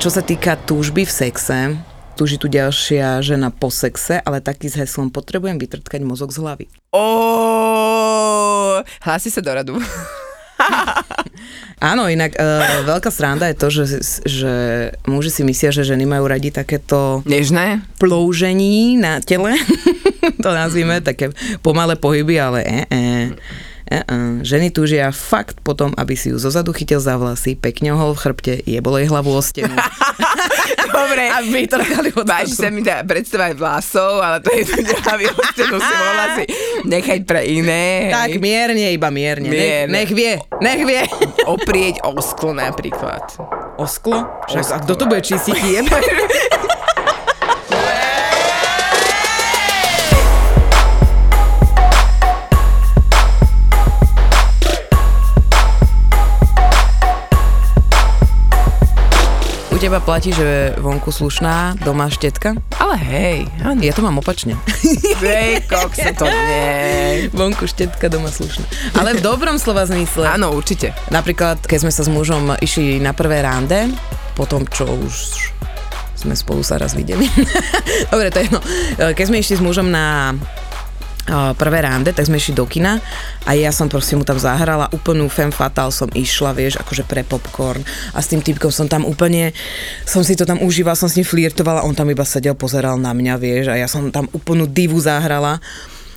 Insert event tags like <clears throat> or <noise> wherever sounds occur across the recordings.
Čo sa týka túžby v sexe, túži tu ďalšia žena po sexe, ale taký s heslom potrebujem vytrtkať mozog z hlavy. Ó, hlási sa do radu. <laughs> Áno, inak uh, veľká sranda je to, že, že muži si myslia, že ženy majú radi takéto Nežné? ploužení na tele, <laughs> to nazvime, také pomalé pohyby, ale e, e. Uh-uh. Ženy túžia fakt potom, aby si ju zozadu chytil za vlasy, pekne ho v chrbte, jebolo jej hlavu o stenu. <laughs> Dobre. A vytrkali od Páči sa mi tá predstava aj vlasov, ale to je to hlavy o stenu si si nechať pre iné. Tak mierne, iba mierne. Nech, Mierne. nech vie, nech vie. Oprieť o sklo napríklad. O sklo? Však a kto to bude čistiť? <laughs> teba platí, že vonku slušná, doma štetka? Ale hej, áno. Ja to mám opačne. <laughs> Hej, kokso, to nie. vonku štetka, doma slušná. Ale v dobrom slova zmysle. Áno, určite. Napríklad, keď sme sa s mužom išli na prvé rande, po tom, čo už sme spolu sa raz videli. <laughs> Dobre, to je jedno. Keď sme išli s mužom na prvé rande, tak sme išli do kina a ja som proste mu tam zahrala úplnú femme fatale som išla, vieš, akože pre popcorn a s tým typkom som tam úplne, som si to tam užívala, som s ním flirtovala, on tam iba sedel, pozeral na mňa, vieš, a ja som tam úplnú divu zahrala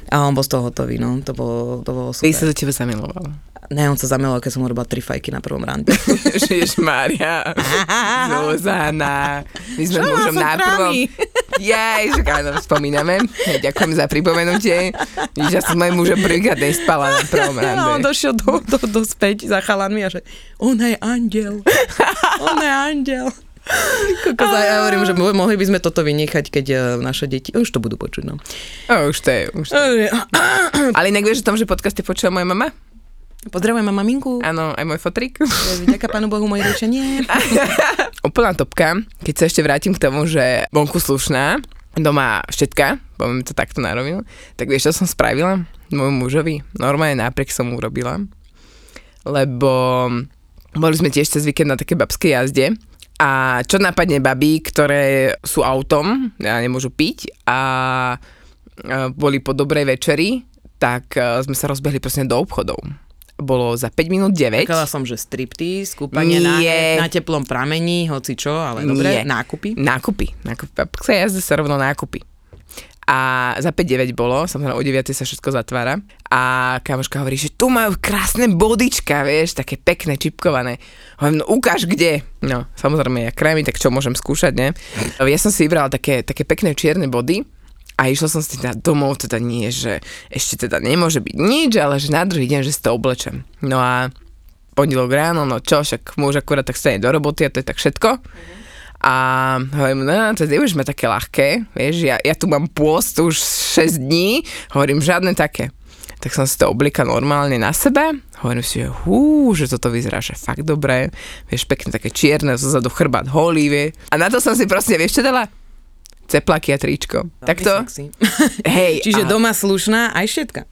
a on bol z toho hotový, no, to bolo, to bolo super. Ty sa do teba zamiloval. Ne, on sa zamiloval, keď som mu robila tri fajky na prvom rande. <laughs> Ježiš Mária, <laughs> Zuzana. My sme mužom na prvom... Jaj, že áno, spomíname. Hej, ďakujem za pripomenutie. Ja som mojim mužom prvýkrát nespala na prvom No, <laughs> on rande. došiel do, do, do späť za chalanmi a že ona je andel. Ona je andel. Kokos, a ja hovorím, že mo- mohli by sme toto vynechať, keď uh, naše deti, už to budú počuť, no. O, už to je, už to je. Ale inak vieš o tom, že podcasty počula moja mama? Pozdravujem maminku. Áno, aj môj fotrik. Ďaká <laughs> pánu Bohu, moje rodičia nie. <laughs> Úplná topka, keď sa ešte vrátim k tomu, že vonku slušná, doma štetka, poviem to takto na rovinu, tak vieš, čo som spravila môjmu mužovi? Normálne náprek som mu urobila, lebo boli sme tiež cez víkend na také babskej jazde a čo napadne babí, ktoré sú autom a nemôžu piť a a boli po dobrej večeri, tak e, sme sa rozbehli proste do obchodov. Bolo za 5 minút 9. Čakala som, že striptease, kúpanie na, Nie. na teplom pramení, hoci čo, ale dobre, Nie. nákupy. Nákupy. nákupy. Babská jazda sa rovno nákupy. A za 5-9 bolo, samozrejme o 9 sa všetko zatvára. A kamoška hovorí, že tu majú krásne bodička, vieš, také pekné, čipkované. Hovorím, no ukáž kde. No, samozrejme, ja krémy, tak čo môžem skúšať, ne? Ja som si vybrala také, také pekné čierne body a išla som si teda domov, teda nie, že ešte teda nemôže byť nič, ale že na druhý deň, že si to oblečem. No a pondelok ráno, no čo, však muž akurát tak stane do roboty a to je tak všetko. A hovorím, no, to už ma také ľahké, vieš, ja, ja tu mám pôst už 6 dní, hovorím, žiadne také. Tak som si to oblíkal normálne na sebe, hovorím si, že hú, že toto vyzerá, že fakt dobre, vieš, pekne také čierne, zozadu chrbát holý, vie. A na to som si proste, vieš čo dala? Ceplaky a tričko. Tak to, Sexy. <laughs> hej. Čiže a, doma slušná aj štetka.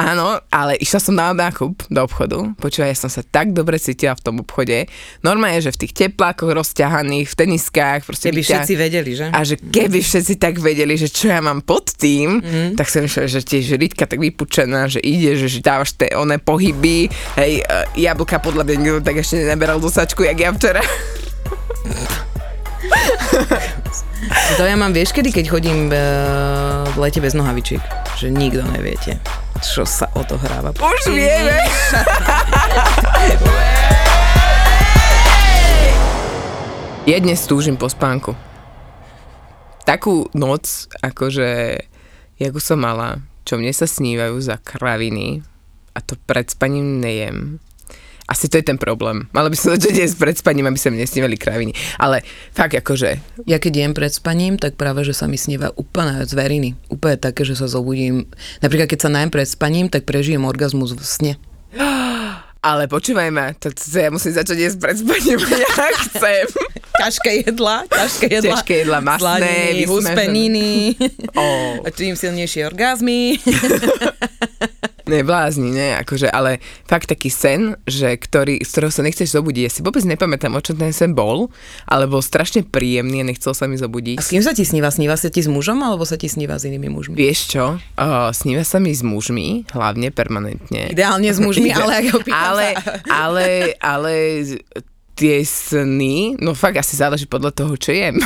Áno, ale išla som na nákup do obchodu. Počúvaj, ja som sa tak dobre cítila v tom obchode. Normálne, že v tých teplákoch rozťahaných, v teniskách. Proste Keby vyťa- všetci vedeli, že? A že keby všetci tak vedeli, že čo ja mám pod tým, mm. tak som myslel, že tiež Ritka tak vypučená, že ide, že, že dávaš tie oné pohyby, hej, uh, jablka podľa mňa tak ešte nenaberal do sačku, jak ja včera. <laughs> To ja mám, vieš kedy, keď chodím e, v lete bez nohavičiek, že nikto neviete, čo sa odohráva. Už vieme. <laughs> Ja dnes túžim po spánku. Takú noc, akože, jak som mala, čo mne sa snívajú za kraviny a to pred spaním nejem. Asi to je ten problém. Mala by som začať jesť pred spaním, aby sa mi nesnívali kraviny. Ale fakt akože, Ja keď jem pred spaním, tak práve, že sa mi sníva úplne zveriny. Úplne také, že sa zobudím. Napríklad, keď sa najem pred spaním, tak prežijem orgazmus v sne. <gasps> ale počúvaj ma, to, to, to ja musím začať jesť pred spaním, <laughs> ja chcem. Ťažké jedla, ťažké jedla. Ťažké jedla, masné, huspeniny. <laughs> Oh. A tým silnejšie orgazmy. <laughs> Neblázni, ne, akože, ale fakt taký sen, že ktorý, z ktorého sa nechceš zobudiť. Ja si vôbec nepamätám, o čom ten sen bol, ale bol strašne príjemný a nechcel sa mi A zobudiť. s kým sa ti sníva? Sníva sa ti s mužom, alebo sa ti sníva s inými mužmi? Vieš čo, uh, sníva sa mi s mužmi, hlavne permanentne. Ideálne s mužmi, <laughs> ale ako ale, ale, ale tie sny, no fakt asi záleží podľa toho, čo jem. <laughs>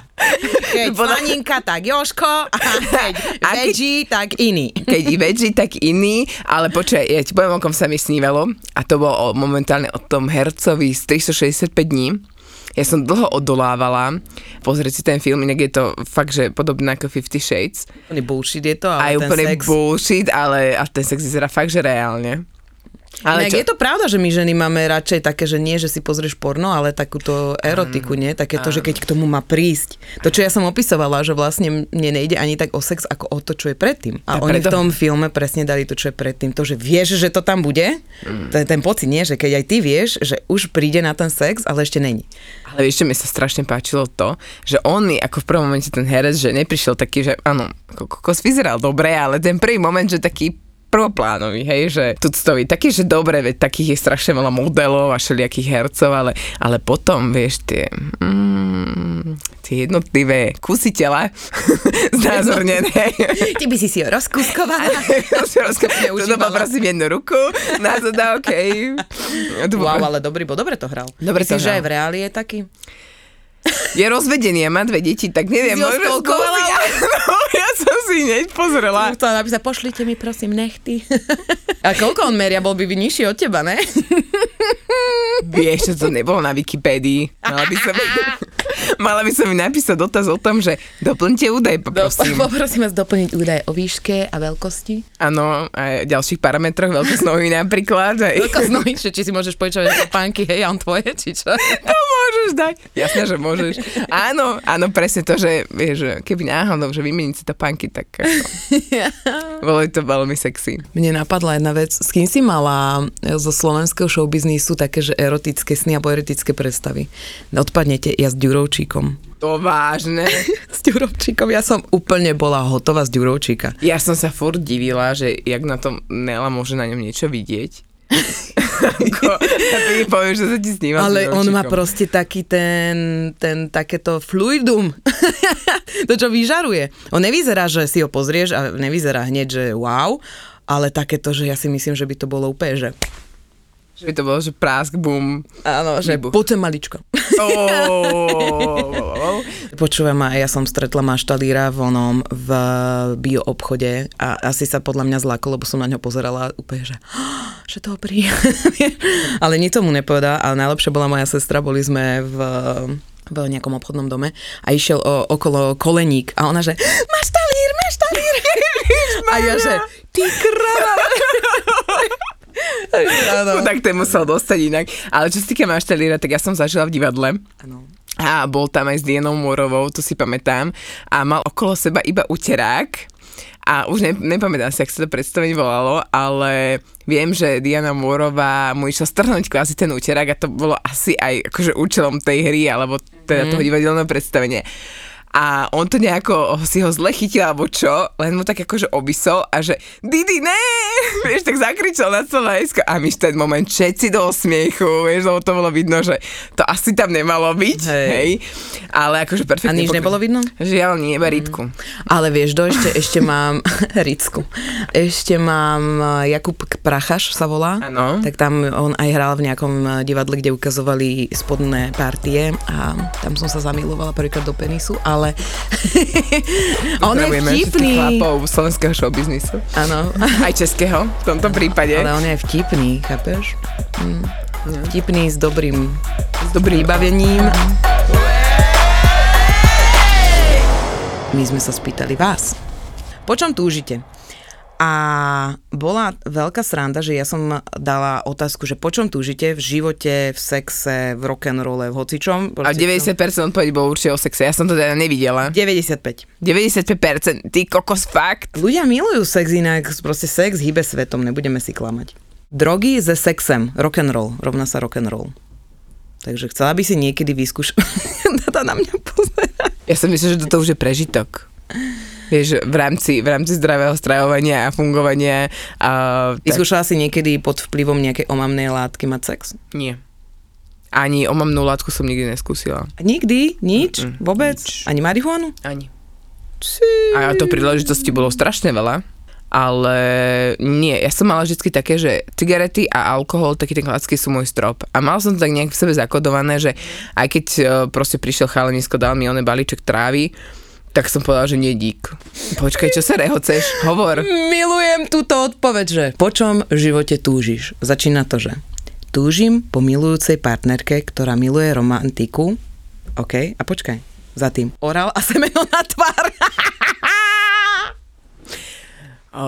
<laughs> Keď Podľa- slaninka, tak Joško, a keď <laughs> A keď- veggie, tak iný. keď i veggie, tak iný, ale počkaj, ja ti poviem, sa mi snívalo a to bolo momentálne o tom hercovi z 365 dní. Ja som dlho odolávala pozrieť si ten film, inak je to fakt, že podobné ako Fifty Shades. Úplný bullshit je to, ale Aj ten úplne sex... bullshit, ale a ten sex vyzerá fakt, že reálne. Ale je to pravda, že my ženy máme radšej také, že nie, že si pozrieš porno, ale takúto erotiku, nie? Také to, že keď k tomu má prísť. To, čo ja som opisovala, že vlastne mne nejde ani tak o sex, ako o to, čo je predtým. A A oni v preto- tom filme presne dali to, čo je predtým. To, že vieš, že to tam bude, Mm. je ten pocit, nie? Že keď aj ty vieš, že už príde na ten sex, ale ešte není. Ale čo mi sa strašne páčilo to, že on ako v prvom momente ten herec, že neprišiel taký, že áno, kokos vyzeral dobre, ale ten prvý moment, že taký prvoplánový, hej, že tuctový, taký, že dobre, veď takých je strašne veľa modelov a všelijakých hercov, ale, ale potom, vieš, tie, mm, tie jednotlivé kusy tela <laughs> znázornené. Ty by si si ho rozkuskovala. to doba prosím jednu ruku, na to dá okej. To bolo- Wow, ale dobrý, bo dobre to hral. Dobre to Myslíš, že hral. aj v reáli je taký? Je rozvedený a má dve deti, tak neviem, Si ho si hneď pozrela. Chcela napísať, pošlite mi prosím nechty. <laughs> A koľko on meria, bol by nižší od teba, ne? <laughs> Vieš, čo to nebolo na Wikipédii. Mala by som, <laughs> mala by som mi napísať dotaz o tom, že doplňte údaj, poprosím. Poprosím vás doplniť údaje o výške a veľkosti. Áno, a ďalších parametroch, veľkosť nohy napríklad. Hej. Veľkosť nohy, či si môžeš počúvať pánky, hej, a on tvoje, či čo? To môžeš dať. Jasné, že môžeš. Áno, áno, presne to, že vieš, že keby náhodou, že vymeniť si to pánky, tak ako, <laughs> bolo to veľmi sexy. Mne napadla jedna vec, s kým si mala zo slovenského showbiznisu také, že erotické sny alebo erotické predstavy? Odpadnete, ja s Ďurovčíkom. To vážne. <laughs> S Ďurovčíkom, ja som úplne bola hotová z Ďurovčíka. Ja som sa furt divila, že jak na tom Nela môže na ňom niečo vidieť. Ty povieš, že sa ti sníva Ale on má proste taký ten, ten takéto fluidum. <laughs> to, čo vyžaruje. On nevyzerá, že si ho pozrieš a nevyzerá hneď, že wow, ale takéto, že ja si myslím, že by to bolo úplne, že Že by to bolo, že prásk, bum. áno, že Výbuch. poďte maličko. Oh. Počúvam ma, ja som stretla maštalíra v onom v bio obchode a asi sa podľa mňa zlákol, lebo som na ňo pozerala úplne, že, <gasps> že dobrý. <laughs> ale nič tomu nepovedala, ale najlepšia bola moja sestra, boli sme v v nejakom obchodnom dome a išiel o, okolo koleník a ona že maštalír, maštalír. <laughs> a ja že ty kráľa. <laughs> Tak ten musel dostať inak. Ale čo sa týka maštalíra, tak ja som zažila v divadle. Áno. A bol tam aj s Dienou Morovou, to si pamätám. A mal okolo seba iba uterák. A už ne, nepamätám si, ak sa to predstavenie volalo, ale viem, že Diana Morová mu išla strhnúť kvázi ten úterák a to bolo asi aj akože účelom tej hry, alebo teda toho divadelného predstavenia. A on to nejako si ho zle chytil alebo čo, len mu tak akože obysol a že Didi, ne! <laughs> Vieš, tak zakričal na celé lajsko a my ten moment všetci do smiechu, vieš, lebo to bolo vidno, že to asi tam nemalo byť, hej. hej. Ale akože A perfektne. nič pokry- nebolo vidno? Žiaľ, nie, iba Rítku. Ale vieš, do ešte, ešte mám <laughs> Ricku. Ešte mám eh, Jakub Prachaš sa volá. Áno. Tak tam on aj hral v nejakom eh, divadle, kde ukazovali spodné partie a tam som sa zamilovala prvýkrát do penisu, ale <laughs> on je vtipný. chlapov slovenského showbiznisu. Áno, <laughs> Aj českého v tomto prípade. ale on je vtipný, chápeš? Mm. Vtipný s dobrým, S dobrým vybavením. My sme sa spýtali vás. Po čom túžite? A bola veľká sranda, že ja som dala otázku, že po čom túžite v živote, v sexe, v rock'n'rolle, v hocičom. A 90% odpovedí bolo určite o sexe. Ja som to teda nevidela. 95. 95%, ty kokos fakt. Ľudia milujú sex inak, proste sex hýbe svetom, nebudeme si klamať. Drogy se sexem, rock'n'roll, rovná sa rock'n'roll. Takže chcela by si niekedy vyskúšať. <laughs> Tata na mňa pozerá. Ja si myslím, že toto už je prežitok. Vieš, v rámci, v rámci zdravého stravovania a fungovania. A, tak, Vyskúšala si niekedy pod vplyvom nejakej omamnej látky mať sex? nie. Ani omamnú látku som nikdy neskúsila. Nikdy? Nič? Mm-mm, Vôbec? nič. Ani marihuanu? Ani. A to príležitosti bolo strašne veľa. Ale nie, ja som mala vždy také, že cigarety a alkohol, taký ten klasický sú môj strop. A mal som to tak nejak v sebe zakodované, že aj keď e, proste prišiel chalanisko, dal mi oné balíček trávy, tak som povedala, že nie dík. Počkaj, čo sa rehoceš? Hovor. Milujem túto odpoveď, že po čom v živote túžiš? Začína to, že túžim po milujúcej partnerke, ktorá miluje romantiku. OK, a počkaj, za tým orál a semeno na tvár. <laughs>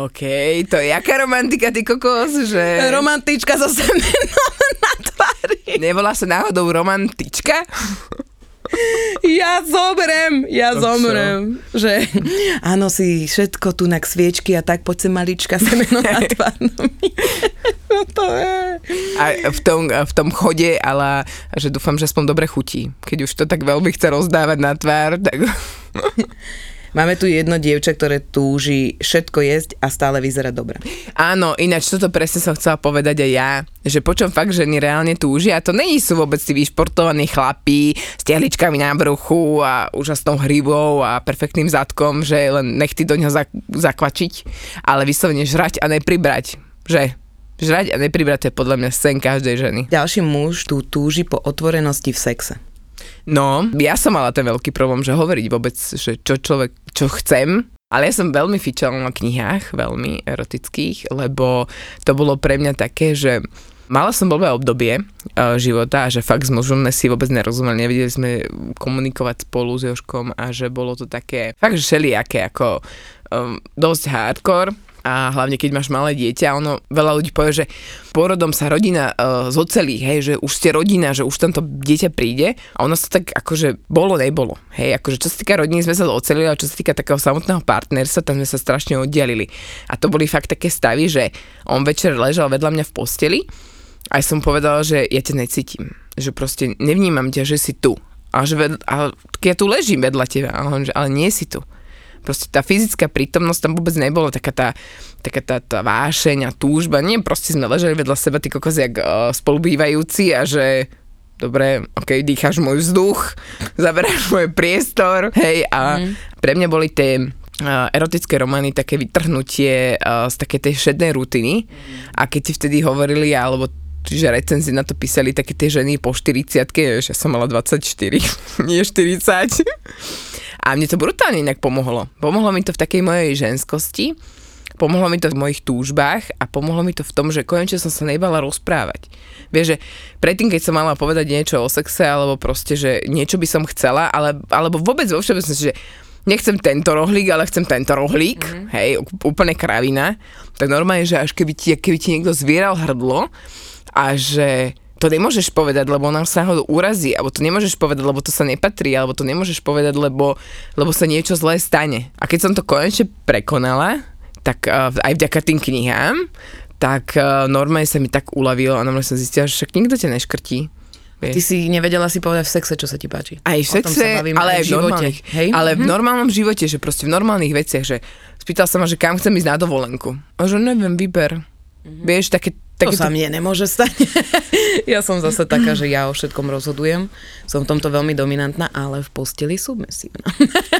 OK, to je jaká romantika, ty kokos, že... Romantička so semenom na tvári. Nebola sa náhodou romantička? <laughs> Ja zomrem, ja To zomrem. Že áno, si všetko tu na sviečky a tak poď sem malička semeno na tvár. No to je. A v tom, v tom chode, ale že dúfam, že aspoň dobre chutí. Keď už to tak veľmi chce rozdávať na tvár, tak... Máme tu jedno dievča, ktoré túži všetko jesť a stále vyzerá dobre. Áno, ináč toto presne som chcela povedať aj ja, že počom fakt ženy reálne túžia, a to není sú vôbec tí vyšportovaní chlapí s tehličkami na bruchu a úžasnou hrybou a perfektným zadkom, že len nechty do ňoho zak- zakvačiť, ale vyslovene žrať a nepribrať, že? Žrať a nepribrať je podľa mňa sen každej ženy. Ďalší muž tu túži po otvorenosti v sexe. No, ja som mala ten veľký problém, že hovoriť vôbec, že čo človek, čo chcem, ale ja som veľmi fičala na knihách, veľmi erotických, lebo to bolo pre mňa také, že mala som blbé obdobie uh, života a že fakt s mužom si vôbec nerozumeli, nevedeli sme komunikovať spolu s Joškom a že bolo to také, fakt všelijaké, ako um, dosť hardcore a hlavne keď máš malé dieťa, ono veľa ľudí povie, že porodom sa rodina uh, zocelí, hej, že už ste rodina, že už tamto dieťa príde a ono sa tak akože bolo, nebolo, hej, akože čo sa týka rodiny sme sa zocelili, a čo sa týka takého samotného partnerstva, tam sme sa strašne oddialili. A to boli fakt také stavy, že on večer ležal vedľa mňa v posteli a ja som povedala, že ja ťa necítim, že proste nevnímam ťa, že si tu. A že ved, a ja tu ležím vedľa teba, a ale nie si tu proste tá fyzická prítomnosť tam vôbec nebola, taká tá, taká tá, tá vášeň a túžba, nie, proste sme ležali vedľa seba, ty kokos, jak uh, spolubývajúci a že dobre, ok, dýcháš môj vzduch, <laughs> zaberáš môj priestor, hej, a mm. pre mňa boli tie uh, erotické romány také vytrhnutie uh, z také tej šednej rutiny a keď ti vtedy hovorili, alebo že recenzie na to písali také tie ženy po 40 že ja som mala 24, <laughs> nie 40. A mne to brutálne inak pomohlo. Pomohlo mi to v takej mojej ženskosti, pomohlo mi to v mojich túžbách a pomohlo mi to v tom, že konečne som sa nebala rozprávať. Vieš, že predtým, keď som mala povedať niečo o sexe, alebo proste, že niečo by som chcela, ale, alebo vôbec vo všeobecnosti, že nechcem tento rohlík, ale chcem tento rohlík, mm-hmm. hej, úplne kravina, tak normálne, že až keby ti, keby ti niekto zvieral hrdlo a že to nemôžeš povedať, lebo nás náhodou urazí, alebo to nemôžeš povedať, lebo to sa nepatrí, alebo to nemôžeš povedať, lebo, lebo sa niečo zlé stane. A keď som to konečne prekonala, tak uh, aj vďaka tým knihám, tak uh, normálne sa mi tak uľavilo a normálne som zistila, že však nikto ťa neškrtí. Ty si nevedela si povedať v sexe, čo sa ti páči. Aj v sexe, sa bavíme, ale aj v, živote. normálnych, Hej? ale v Mhm. normálnom živote, že proste v normálnych veciach, že spýtal sa ma, že kam chcem ísť na dovolenku. A že neviem, vyber. Vieš, také, To také sa mne nemôže stať. <laughs> ja som zase taká, že ja o všetkom rozhodujem. Som v tomto veľmi dominantná, ale v posteli submesívna.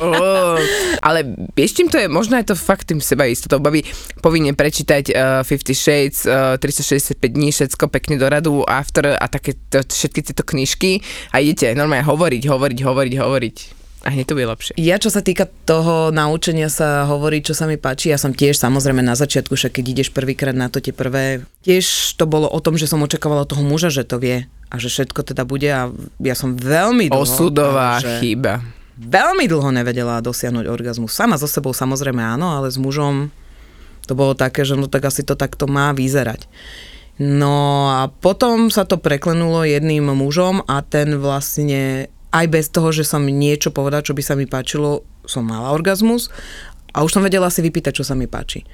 Oh, <laughs> ale vieš, čím to je? Možno je to fakt tým seba istotou. Babi povinne prečítať uh, 50 Shades, uh, 365 dní, všetko pekne do radu, after a také to, všetky tieto knižky a idete normálne hovoriť, hovoriť, hovoriť, hovoriť. A hneď to bude lepšie. Ja, čo sa týka toho naučenia sa hovoriť, čo sa mi páči, ja som tiež samozrejme na začiatku, však keď ideš prvýkrát na to tie prvé, tiež to bolo o tom, že som očakávala toho muža, že to vie a že všetko teda bude a ja som veľmi dlho... Osudová že chyba. Veľmi dlho nevedela dosiahnuť orgazmus. Sama so sebou samozrejme áno, ale s mužom to bolo také, že no tak asi to takto má vyzerať. No a potom sa to preklenulo jedným mužom a ten vlastne aj bez toho, že som niečo povedala, čo by sa mi páčilo, som mala orgazmus a už som vedela si vypýtať, čo sa mi páči.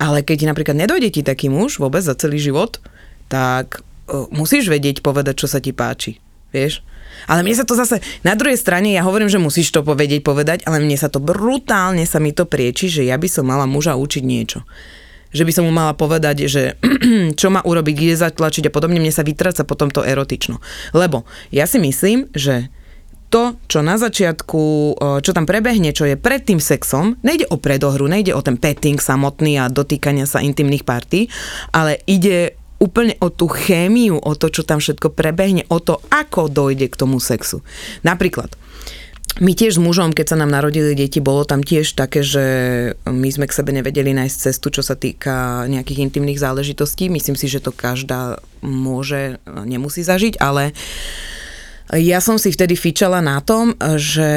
Ale keď napríklad nedojde ti taký muž vôbec za celý život, tak uh, musíš vedieť povedať, čo sa ti páči. Vieš? Ale mne sa to zase, na druhej strane, ja hovorím, že musíš to povedieť, povedať, ale mne sa to brutálne sa mi to prieči, že ja by som mala muža učiť niečo že by som mu mala povedať, že <clears throat> čo má urobiť, kde zatlačiť a podobne, mne sa vytráca potom to erotično. Lebo ja si myslím, že to, čo na začiatku, čo tam prebehne, čo je pred tým sexom, nejde o predohru, nejde o ten petting samotný a dotýkania sa intimných partí, ale ide úplne o tú chémiu, o to, čo tam všetko prebehne, o to, ako dojde k tomu sexu. Napríklad, my tiež s mužom, keď sa nám narodili deti, bolo tam tiež také, že my sme k sebe nevedeli nájsť cestu, čo sa týka nejakých intimných záležitostí. Myslím si, že to každá môže, nemusí zažiť, ale ja som si vtedy fičala na tom, že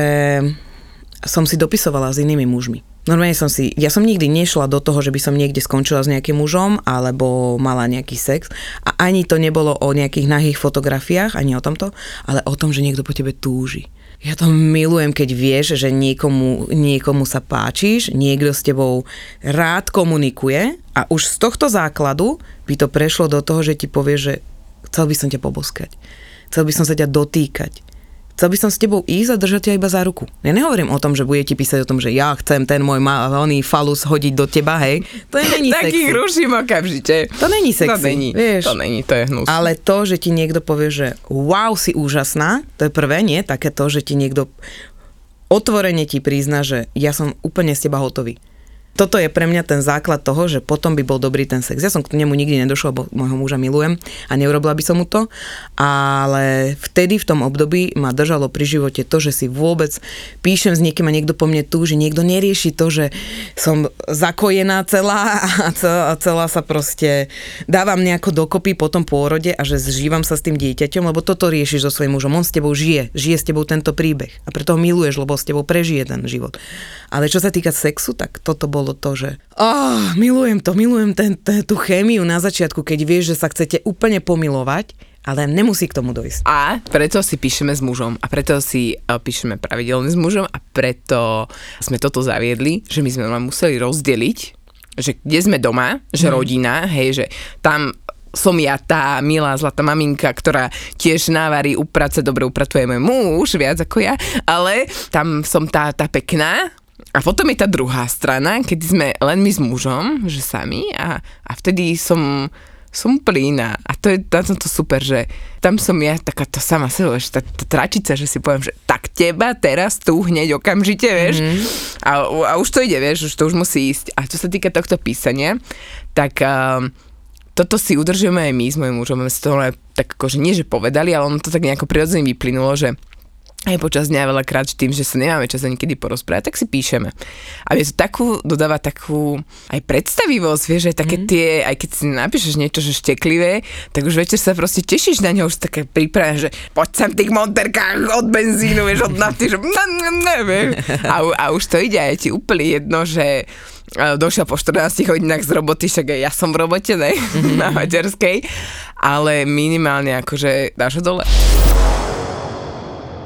som si dopisovala s inými mužmi. Normálne som si, ja som nikdy nešla do toho, že by som niekde skončila s nejakým mužom alebo mala nejaký sex a ani to nebolo o nejakých nahých fotografiách, ani o tomto, ale o tom, že niekto po tebe túži. Ja to milujem, keď vieš, že niekomu, niekomu sa páčiš, niekto s tebou rád komunikuje a už z tohto základu by to prešlo do toho, že ti povie, že chcel by som ťa poboskať, chcel by som sa ťa dotýkať, chcel by som s tebou ísť a držať ťa iba za ruku. Ja nehovorím o tom, že bude ti písať o tom, že ja chcem ten môj malý falus hodiť do teba, hej. To je <laughs> není Takých sexy. ruším okamžite. To není sexy, To není, vieš. to není, to je hnus. Ale to, že ti niekto povie, že wow, si úžasná, to je prvé, nie? Také to, že ti niekto otvorene ti prizna, že ja som úplne z teba hotový. Toto je pre mňa ten základ toho, že potom by bol dobrý ten sex. Ja som k nemu nikdy nedošla, bo môjho muža milujem a neurobila by som mu to, ale vtedy v tom období ma držalo pri živote to, že si vôbec píšem s niekým a niekto po mne túži, niekto nerieši to, že som zakojená celá a celá, celá sa proste dávam nejako dokopy po tom pôrode a že zžívam sa s tým dieťaťom, lebo toto riešiš so svojím mužom. On s tebou žije, žije s tebou tento príbeh a preto ho miluješ, lebo s tebou prežije ten život. Ale čo sa týka sexu, tak toto bolo to, že oh, milujem to, milujem ten, ten, tú chémiu na začiatku, keď vieš, že sa chcete úplne pomilovať, ale nemusí k tomu dojsť. A preto si píšeme s mužom a preto si uh, píšeme pravidelne s mužom a preto sme toto zaviedli, že my sme vám museli rozdeliť, že kde sme doma, že rodina, hej, že tam som ja tá milá zlatá maminka, ktorá tiež návarí uprace, dobre upratuje môj muž, viac ako ja, ale tam som tá, tá pekná, a potom je tá druhá strana, keď sme len my s mužom, že sami a, a vtedy som, som úplne iná. A to je na tomto super, že tam som ja taká to sama seba, že tá, tá tračica, že si poviem, že tak teba teraz tu hneď okamžite, vieš. Mm-hmm. A, a už to ide, vieš, už to už musí ísť. A čo sa týka tohto písania, tak... Um, toto si udržujeme aj my s mojim mužom, my si to tak akože nie, že povedali, ale ono to tak nejako prirodzene vyplynulo, že aj počas dňa veľakrát tým, že sa nemáme čas ani kedy porozprávať, tak si píšeme. A mne to takú, dodáva takú aj predstavivosť, vieš, aj také mm. tie, aj keď si napíšeš niečo, že šteklivé, tak už večer sa proste tešíš na ňo, už také príprave, že poď sem tých monterkách od benzínu, vieš, od nafty, že neviem. A, a už to ide je ti úplne jedno, že došiel po 14 hodinách z roboty, však aj ja som v robote, ne, mm-hmm. <laughs> na materskej, ale minimálne akože dáš ho dole.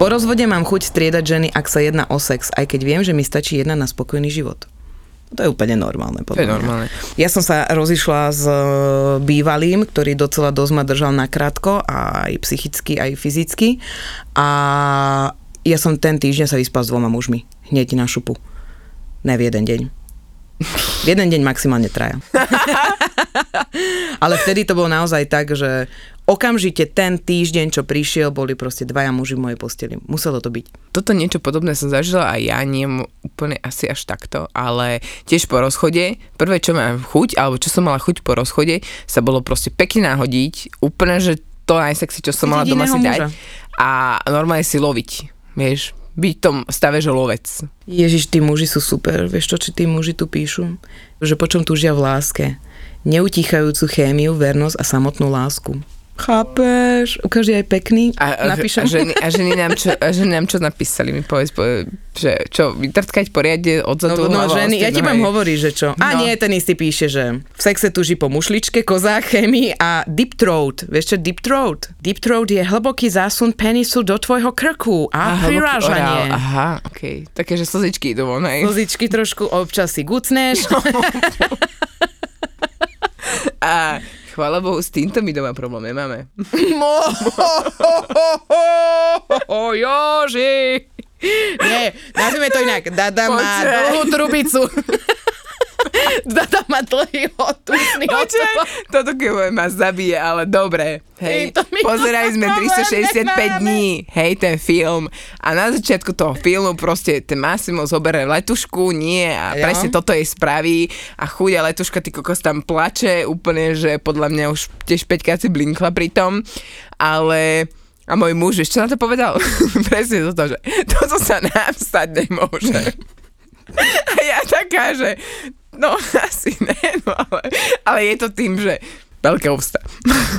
Po rozvode mám chuť striedať ženy, ak sa jedná o sex, aj keď viem, že mi stačí jedna na spokojný život. To je úplne normálne. To je podľa normálne. Ja som sa rozišla s e, bývalým, ktorý docela dosť ma držal na krátko, aj psychicky, aj fyzicky. A ja som ten týždeň sa vyspal s dvoma mužmi. Hneď na šupu. Ne v jeden deň. V jeden deň maximálne traja. <laughs> Ale vtedy to bolo naozaj tak, že okamžite ten týždeň, čo prišiel, boli proste dvaja muži v mojej posteli. Muselo to byť. Toto niečo podobné som zažila aj ja, nie úplne asi až takto, ale tiež po rozchode, prvé čo mám chuť, alebo čo som mala chuť po rozchode, sa bolo proste pekne nahodiť, úplne, že to najsexy, čo som Chytiť mala doma si dať muža. a normálne si loviť, vieš, byť v tom stave, že lovec. Ježiš, tí muži sú super. Vieš čo, či tí muži tu píšu? Že po čom túžia v láske? Neutíchajúcu chémiu, vernosť a samotnú lásku. Chápeš? Ukáži aj pekný. A, a, Napíšem. a, ženy, a, ženy nám čo, a ženy nám čo napísali, mi povedz, povedz že čo, vytrtkať poriadne odzadu No, no a ženy, ja ti nohej. hovoriť, že čo. A No. nie, ten istý píše, že v sexe tuží po mušličke, kozách, chémii a deep throat. Vieš čo, deep throat? Deep throat je hlboký zásun penisu do tvojho krku a, hlboký prirážanie. orál, Aha, okej. Také, že slzičky idú von, hej. Kozičky trošku občas si gucneš. <laughs> A chvála Bohu, s týmto my doma problém nemáme. <laughs> Joži! Nie, nazvime to inak. Dada má dlhú trubicu. <laughs> Dada má dlhý otusný toto keď ma zabije, ale dobre. Hej, Ej, to my pozerali sme problém 365 nemáme. dní, hej, ten film. A na začiatku toho filmu proste ten Massimo zoberie letušku, nie, a Jo. presne toto jej spraví. A chudia letuška, ty kokos tam plače, úplne, že podľa mňa už tiež 5 krát si blinkla pri tom. Ale... A môj muž, čo na to povedal? <laughs> presne toto, že <laughs> toto sa nám stať nemôže. <laughs> A ja taká, že no <laughs> asi ne, no ale, ale je to tým, že veľké ústa.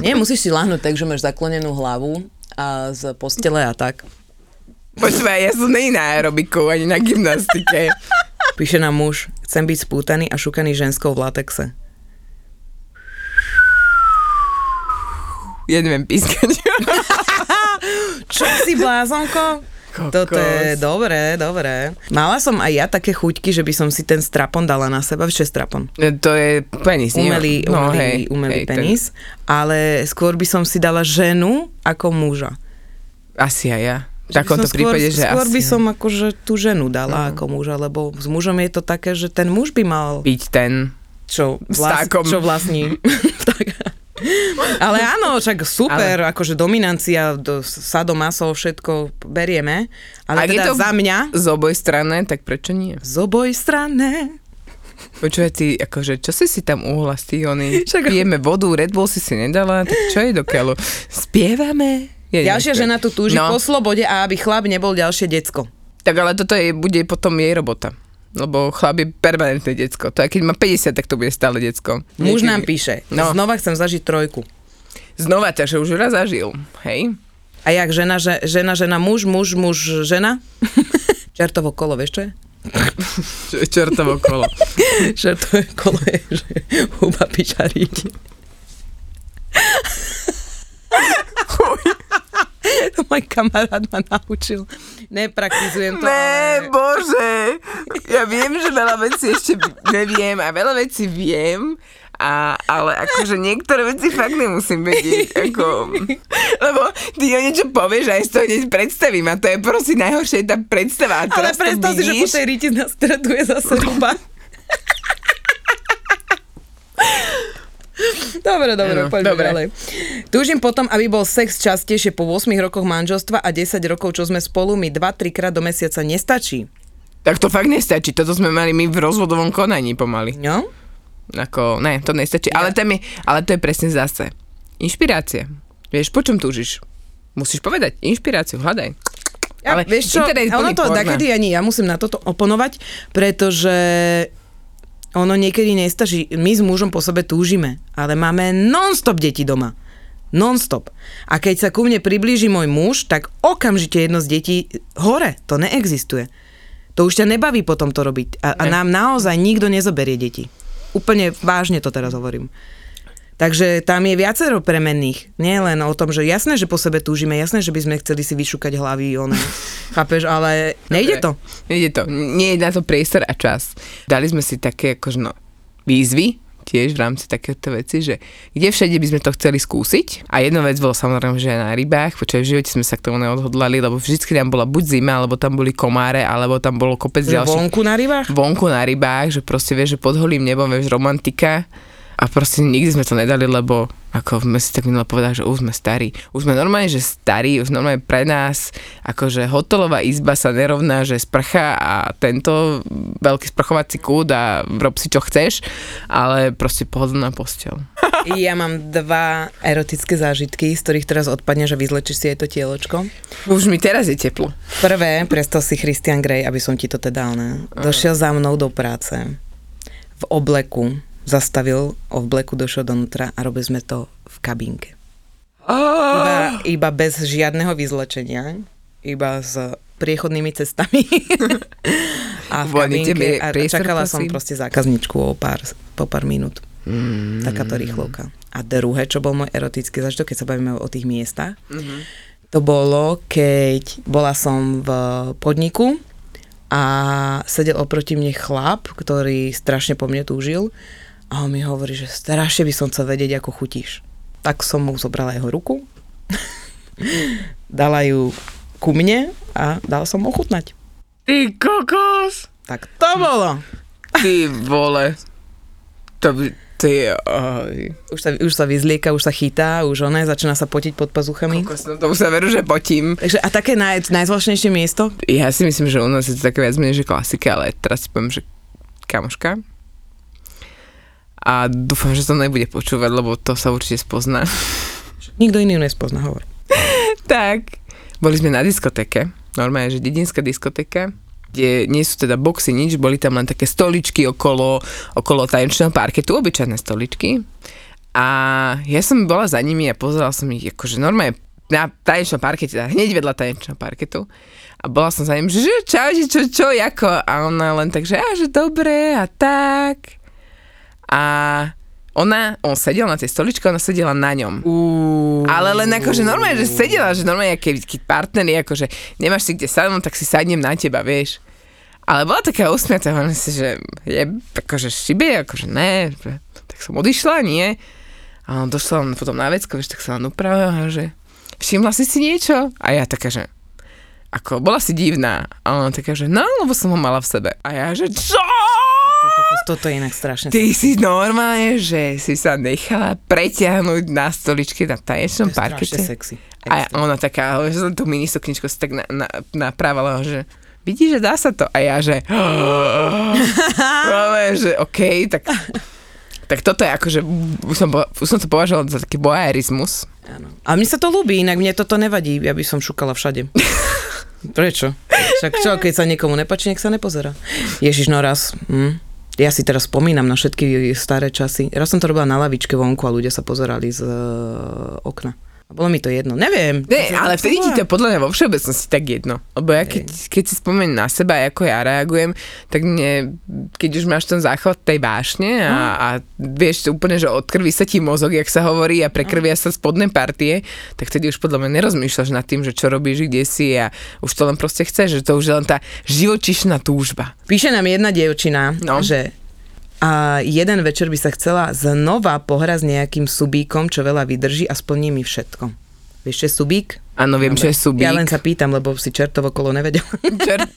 Nie, musíš si lahnúť tak, že máš zaklonenú hlavu a z postele a tak. Počúvaj, ja som nej na aerobiku, ani na gymnastike. <laughs> Píše nám muž, chcem byť spútaný a šukaný ženskou v latexe. Ja neviem pískať. <laughs> Čo si blázonko? Toto je dobré, dobré. Mala som aj ja také chuťky, že by som si ten strapon dala na seba. Čo je strapon? to je penis, nie? Umelý, no, umelý, hej, umelý hej, penis. Ale skôr by som si dala ženu ako muža. Asi aj ja. V takomto som skôr, prípade, že skôr asi by som akože tú ženu dala ako muža, lebo s mužom je to také, že ten muž by mal byť ten. čo, vlas, čo vlastní. <laughs> Ale áno, však super, ale... akože dominancia, do, sadomaso, všetko berieme, ale Ak je teda to- za mňa Z oboj strany, tak prečo nie? z oboj strany. Počúvaj ty, akože, čo si si tam uhla z tých? <laughs> Však- Pijeme vodu, Red Bull si si nedala, tak čo je do keľu? Spievame? Ja Ďalšia nespievam. žena tu túži No. po slobode a aby chlap nebol ďalšie decko. Tak ale toto je, bude potom jej robota. Lebo chlap je permanentné decko. To aj keď má 50, tak to bude stále decko. Muž Niekedy- nám píše, No. znova chcem zažiť trojku. Znova ťa, že už raz zažil. Hej? A jak žena, že, žena, žena, muž, muž, muž, žena? <laughs> Čertovo kolo, vieš čo je? <laughs> Čo je čertovo kolo. <laughs> Čertové kolo je, že huba pičaríti. <laughs> to môj kamarát ma naučil. Nepraktizujem to, Ne, ale... bože. Ja viem, že veľa vecí ešte neviem a veľa vecí viem, a, ale akože niektoré veci fakt nemusím vedieť. Ako, lebo ty o niečo povieš a ja si to hneď predstavím a to je proste najhoršie tá predstava. A Ale teraz predstav si, že po tej ríti nastreduje zase huba. <laughs> Dobre, dobre, Áno, poďme dobre. ďalej. Túžim potom, aby bol sex častejšie po 8 rokoch manželstva a 10 rokov, čo sme spolu, mi 2-3 krát do mesiaca nestačí. Tak to fakt nestačí. Toto sme mali my v rozvodovom konaní pomaly. No? Ako, ne, to nestačí. Ale, to je, ale to je presne zase. Inšpirácia. Vieš, po čom túžiš? Musíš povedať. Inšpiráciu, hľadaj. Ja, Ale vieš čo, internet ono to takedy ani ja musím na toto oponovať, pretože ono niekedy nestačí. My s mužom po sebe túžime, ale máme non-stop deti doma. Non-stop. A keď sa ku mne priblíži môj muž, tak okamžite jedno z detí hore. To neexistuje. To už ťa nebaví potom to robiť. A, a nám naozaj nikto nezoberie deti. Úplne vážne to teraz hovorím. Takže tam je viacero premenných. Nie len o tom, že jasné, že po sebe túžime, jasné, že by sme chceli si vyšúkať hlavy, one. <laughs> Chápeš, ale nejde to. Nejde to. Nie je na to priestor a čas. Dali sme si také akože no, výzvy, tiež v rámci takéto veci, že kde všade by sme to chceli skúsiť. A jedna vec bolo samozrejme, že na rybách, počkaj, v živote sme sa k tomu neodhodlali, lebo vždycky tam bola buď zima, alebo tam boli komáre, alebo tam bolo kopec ďalších vonku na rybách? vonku na rybách, že proste vieš, že pod holým nebom, vieš, romantika a proste nikdy sme to nedali, lebo ako sme si tak minule povedali, že už sme starí. Už sme normálne, že starí, už normálne pre nás, akože hotelová izba sa nerovná, že sprcha a tento veľký sprchovací kút a rob si čo chceš, ale proste pohodlná postel. Ja mám dva erotické zážitky, z ktorých teraz odpadneš a vyzlečíš si aj to tieločko. Už mi teraz je teplo. Prvé, prestal si Christian Grey, aby som ti to teda, ne? Došiel za mnou do práce v obleku, zastavil, o obleku došiel donútra a robili sme to v kabínke. Iba, iba bez žiadneho vyzlečenia, iba s priechodnými cestami. <laughs> a v mi kabínke a čakala som proste zákazničku o pár, po pár minút. Mm. Takáto rýchlovka. A druhé, čo bol môj erotický zážitok, keď sa bavíme o tých miestach, Mhm. to bolo, keď bola som v podniku a sedel oproti mne chlap, ktorý strašne po mne túžil a on mi hovorí, že strašne by som chcel vedieť, ako chutíš. Tak som mu zobrala jeho ruku, <laughs> dala ju ku mne a dal som ochutnať. Ty kokos! Tak to bolo. Ty vole. To by... Ty... Oj. Už sa, už sa vyzlieka, už sa chytá, už ona začína sa potiť pod pazuchami. Kokos, no to už sa veru, že potím. Takže a také naj, najzvláštnejšie miesto? Ja si myslím, že u nás je to také viac menej, že klasika, ale teraz si poviem, že kamoška. A dúfam, že to nebude počúvať, lebo to sa určite spozná. <laughs> Nikto iný ju nespozná, hovor. <laughs> tak, boli sme na diskotéke, normálne, že dedinská diskotéka, kde nie sú teda boxy, nič, boli tam len také stoličky okolo, okolo tanečného parketu, obyčajné stoličky. A ja som bola za nimi a pozerala som ich akože normálne na tanečnom parkete, teda hneď vedľa tanečného parketu. A bola som za ním, že že čau, že čo, čo, ako? A ona len tak, že, a, že dobre a tak. A ona, on sedel na tej stoličke, ona sedela na ňom. Uú. Ale len akože normálne, že sedela, že normálne, keď, keď partneri, akože nemáš si kde sadnúť, tak si sadnem na teba, vieš. Ale bola taká usmiatá, hovorím si, že je akože šibe, akože ne, tak som odišla, nie. A on došla potom na vecko, vieš, tak sa len upravila, že všimla si si niečo? A ja taká, že ako, bola si divná. A ona taká, že no, lebo som ho mala v sebe. A ja, že čo? Toto je inak strašne. Ty si normálne, že si sa nechala preťahnuť na stoličke na tanečnom parkete. sexy. A ona taká, že som tú mini sukničku si tak na, na, napravala, že vidíš, že dá sa to. A ja, že Máme, <laughs> že OK, tak tak toto je akože, už som, už som to považovala za taký boaerizmus. Áno. A mne sa to ľúbi, inak mne toto nevadí, ja by som šukala všade. <laughs> Prečo? Však čo, keď sa niekomu nepačí, nech sa nepozerá. Ježiš, no raz. Hm. Ja si teraz spomínam na všetky staré časy. Raz som to robila na lavičke vonku a ľudia sa pozerali z e, okna. Bolo mi to jedno. Neviem. Ne, ale vtedy ti to podľa mňa vo všeobecnosti tak jedno. Lebo ja keď, keď si spomeniem na seba, ako ja reagujem, tak mne, keď už máš ten záchvat tej vášne a, a vieš úplne, že od krvi sa ti mozog, jak sa hovorí, a prekrvia sa spodné partie, tak vtedy už podľa mňa nerozmýšľaš nad tým, že čo robíš, kde si a už to len proste chceš, že to už je len tá živočišná túžba. Píše nám jedna dievčina, No. že a jeden večer by sa chcela znova pohrať s nejakým subíkom, čo veľa vydrží a splní mi všetko. Vieš, čo je subík? Áno, viem, čo je subík. Ja len sa pýtam, lebo si čertovo kolo nevedel. Čert,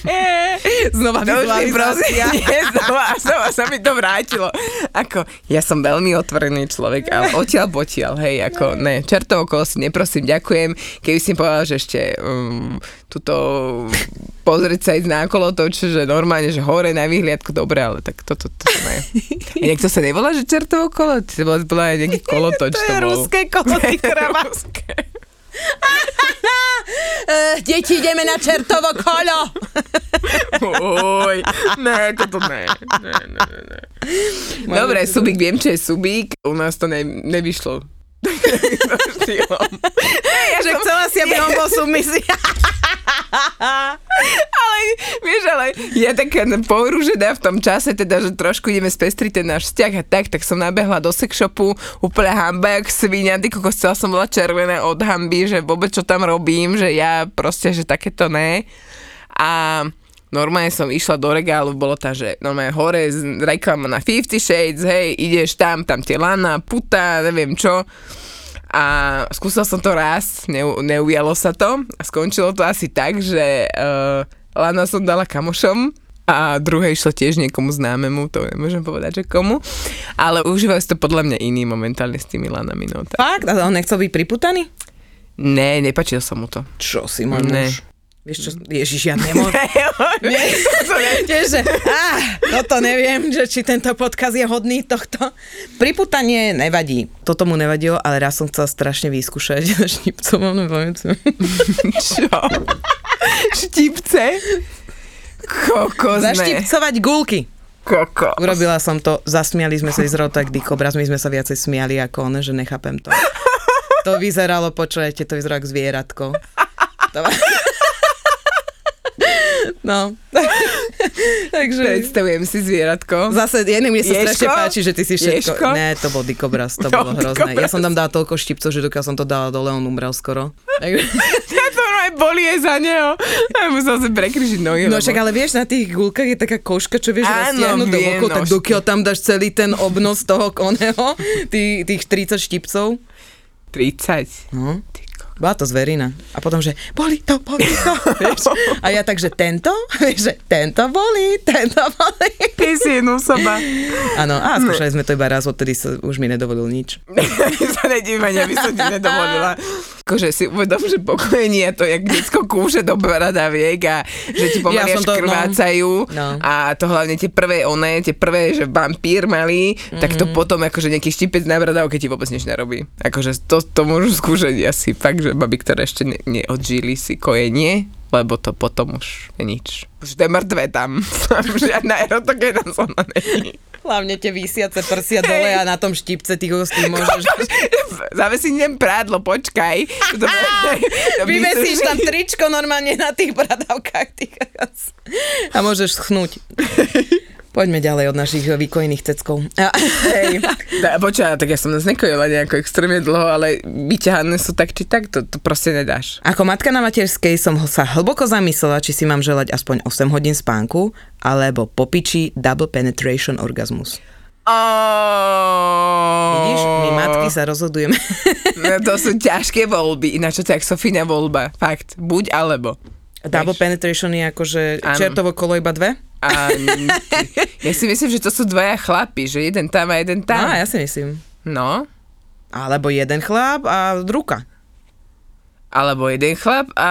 <laughs> znova To nie, znova, znova sa mi to vrátilo. Ako, ja som veľmi otvorený človek, ale odtiaľ potiaľ, hej, ako, ne, čertovo kolo si neprosím, ďakujem. Keby si povedal, že ešte um, tuto pozrieť sa ísť na kolotoč, že normálne, že hore na vyhliadku, dobre, ale tak toto, to, to ne. A <laughs> niekto sa nevolá, že čertovo kolo? To bola, bola aj nejaký kolotoč. To je bol. ruské kolo, ty. <laughs> Uh, <laughs> deti, ideme na čertovo kolo. Oj, ne, toto ne. ne, ne, ne. Dobre, Subík, viem, čo je Subík. U nás to ne, nevyšlo. <laughs> <laughs> Že chcela si, aby on bol submisia. <laughs> ale vieš, ale ja tak pohrúžená v tom čase, teda, že trošku ideme spestriť ten náš vzťah a tak, tak som nabehla do sex shopu, úplne hamba, jak svinia, ty kokos, chcela som bola červená od hamby, že vôbec čo tam robím, že ja proste, že takéto ne. A normálne som išla do regálu, bolo tam, že normálne hore reklama na 50 Shades, hej, ideš tam, tam tie lana, puta, neviem čo. A skúsil som to raz, ne, neujalo sa to a skončilo to asi tak, že uh, lana som dala kamošom a druhé išlo tiež niekomu známemu, to nemôžem povedať, že komu. Ale užívajú si to podľa mňa iný momentálne s tými lanami. No, tak. Fakt? A on nechcel byť priputaný? Ne, nepačilo sa mu to. Čo si môj Ne. muž? Vieš čo, Ježiš, ja nemôžem. <laughs> Že, á, toto neviem, že či tento podkaz je hodný tohto. Priputanie nevadí. Toto mu nevadilo, ale raz som chcela strašne vyskúšať <laughs> štipcom, nepamätám. <laughs> Čo? Štipce? Kokos, ne. Zaštipcovať gulky. Kokos. Urobila som to, zasmiali sme sa vyzeralo tak dikobraz, my sme sa viacej smiali ako on, že nechápem to. To vyzeralo, počujete, to vyzeralo ako zvieratko. To... No. <laughs> Takže... Predstavujem si zvieratko. Zase, jedným mne sa Ježko? strašne páči, že ty si všetko... Ježko? Ne, to bol dikobraz, to bolo bol hrozné. Ja som tam dala toľko štipcov, že dokiaľ som to dala dole, on umrel skoro. <laughs> Ja to aj boli aj za neho. Ja musel si prekryžiť nohy. No však ale vieš, na tých gulkách je taká koška, čo vieš roztiahnuť do boku, tak dokiaľ tam dáš celý ten obnos toho koneho, tých, tých 30 štipcov. 30. No. Bola to zverina. A potom, že boli to, boli to. <laughs> Vieš? A ja tak, že tento, <laughs> vieš, že tento boli, tento boli. Ty si jednu soba. Áno, a skúšali sme to iba raz, odtedy sa už mi nedovolil nič. <laughs> sa nedívať, aby som ti nedovolila. Akože si uvedom, že pokojenie je to, jak detsko kúše do bradaviek a že ti pomaly Ja až to- no. krvácajú No. a to hlavne tie prvé one, tie prvé, že vampír malý, tak Mhm. to potom akože nejaký štipec na bradavke ti vôbec nič nerobí. Akože to, to môžu skúšať asi fakt, že baby, ktoré ešte ne, neodžili si kojenie, lebo to potom už je nič. Už je mŕtve tam. <laughs> Žiadna erotogéna zóna není. Hlavne tie vysiace prsia dole a na tom štipce ty ho s tým môžeš... <laughs> Zavesím prádlo, počkaj. <laughs> Vyvesíš tam tričko normálne na tých bradavkách. Kokos. a môžeš schnúť. Poďme ďalej od našich výkojných ceckov. Hej. <laughs> Počúva, tak ja som nás nekojila nejako extrémne dlho, ale vyťahané sú tak či tak, to, to proste nedáš. Ako matka na materskej som ho- sa hlboko zamyslela, či si mám želať aspoň 8 hodín spánku, alebo popiči double penetration orgazmus. Oh. Vidíš, my matky sa rozhodujeme. <laughs> No, to sú ťažké voľby, ináč to je Sofína voľba. Fakt, buď alebo. double Vieš. penetration je akože čertovo kolo iba dve? A ja si myslím, že to sú dvaja chlapi, že jeden tam a jeden No, tam. ja si myslím. No, Alebo jeden chlap a ruka. alebo jeden chlap a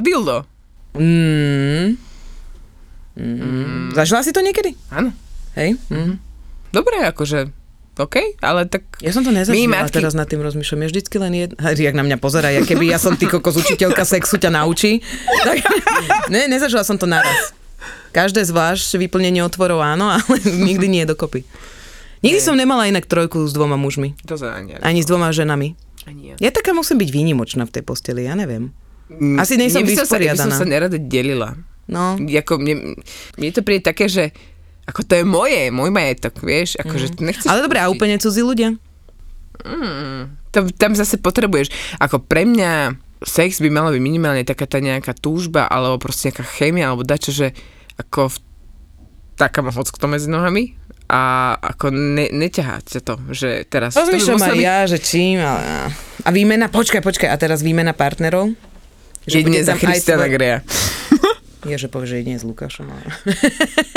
dildo. Mm. Mm. Zažila si to niekedy? Áno. Hej? Mm. Dobre, akože, OK, ale tak... Ja som to nezažila, matky- teraz nad tým rozmýšľam. Ja vždycky len jedna... <laughs> Jak na mňa pozerá, ja keby ja som ty kokos učiteľka sexu ťa naučí. <laughs> Tak... <laughs> Ne, nezažila som to naraz. Každé zvlášť vyplnenie otvorov áno, <laughs> ale nikdy nie dokopy. Nikdy som nemala inak trojku s dvoma mužmi. To sa ani, Ani s dvoma ženami. ani ja. Ja taká musím byť výnimočná v tej posteli, ja neviem. Mm, Asi nejsem Mne som sa, som vysporiadaná. sa nerada delila. No, Ako mne, mne to príde také, že ako to je moje, môj majetok, vieš, akože mm. nechceš... ale dobré, a úplne cudzí ľudia? Tam, tam zase potrebuješ, ako pre mňa sex by mala byť minimálne taká tá nejaká túžba, alebo proste nejaká chémia, alebo dačo, že ako v, taká má kto medzi nohami a ako ne, neťahá ťa to, že teraz... Rozmýšľam muselo aj ja, že čím, ale... A výmena, počkaj, počkaj, a teraz výmena partnerov? Jedine bude za Christiana tvoj- Greja. <laughs> Je, že povie, že jedine s Lukášom. Ale...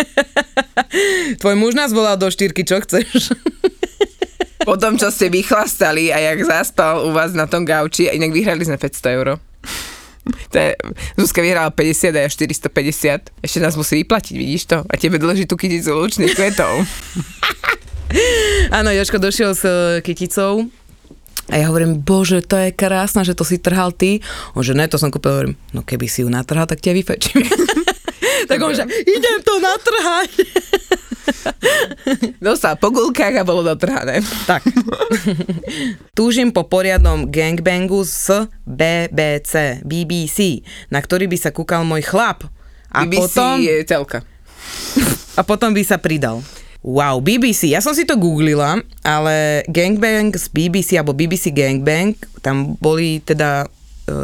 <laughs> Tvoj muž nás volal do štyrky, čo chceš? <laughs> Po tom, čo ste vychlastali a jak zaspal u vás na tom gauči, a inak vyhrali sme 500 euro. To je, Zuzka vyhrala 50 a ja 450. Ešte nás musí vyplatiť, vidíš to? A tebe dlží tú kyticu lučných kvetov. <laughs> Áno, Joško došiel s e, kyticou a ja hovorím, bože, to je krásna, že to si trhal ty. On, že ne, to som kúpil, hovorím, no keby si ju natrhal, tak ťa vyfečím. <laughs> tak on, že idem to natrhať. <laughs> <laughs> Dostal po gulkách a bolo dotrhané. tak. <laughs> Túžim po poriadnom gangbangu s BBC, BBC, na ktorý by sa kúkal môj chlap. A BBC potom, je telka. a potom by sa pridal. Wow, BBC, ja som si to googlila, ale Gangbang z BBC alebo BBC Gangbang, tam boli teda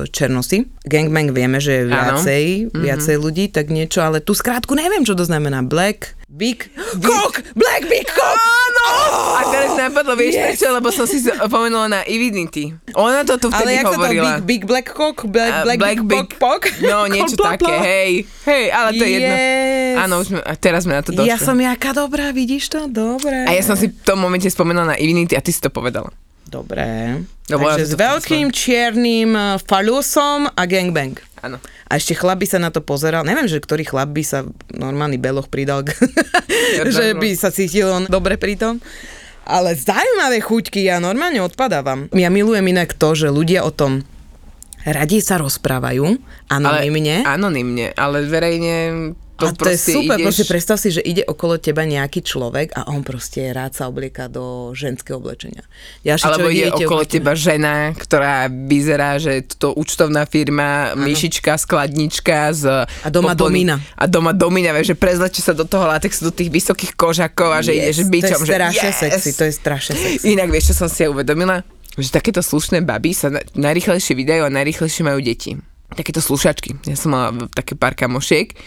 černosy. Gangbang vieme, že je viacej, viacej ľudí, tak niečo, ale tú skrátku neviem, čo to znamená. Black, big, <gasps> cock, black, big cock! Áno! A teraz napadlo, vieš Yes. prečo, lebo som si pomenula na Evidity. Ona to tu Ale vtedy jak sa to, hovorila. big, big black cock, black, A black, big, big, pok, No, <laughs> niečo Bla, také, hej. Hej, ale to je jedno. Yes. Áno, už sme, a teraz sme na to došli. Ja som jaká dobrá, vidíš to? Dobre. A ja som si v tom momente spomenula na Evidity a ty si to povedala. Dobre. No, bo ja Takže som s veľkým čiernym eh, falusom a gangbang. Áno. A ešte chlap by sa na to pozeral. Neviem, že ktorý chlap by sa normálny beloch pridal, <laughs> že by sa cítil on dobre pri tom. Ale zaujímavé chuťky, ja normálne odpadávam. Ja milujem inak to, že ľudia o tom radi sa rozprávajú, anonymne. Ale, anonymne, ale verejne to, a to je super, ideš... proste predstav si, že ide okolo teba nejaký človek a on proste rád sa oblieka do ženského oblečenia. Ďalší Alebo ide okolo oblečený- teba žena, ktorá vyzerá, že to účtovná firma, myšička, skladnička z... A doma domína. A doma domína, vieš, že prezlečie sa do toho latexu, do tých vysokých kožakov a že ideš bičom, to je strašne yes! sexy, to je strašne sexy. Inak vieš, čo som si ja uvedomila? Že takéto slušné baby sa na- najrychlejšie vydajú a najrychlejšie majú deti. Takéto slušačky. Ja som mala také pár kamošiek,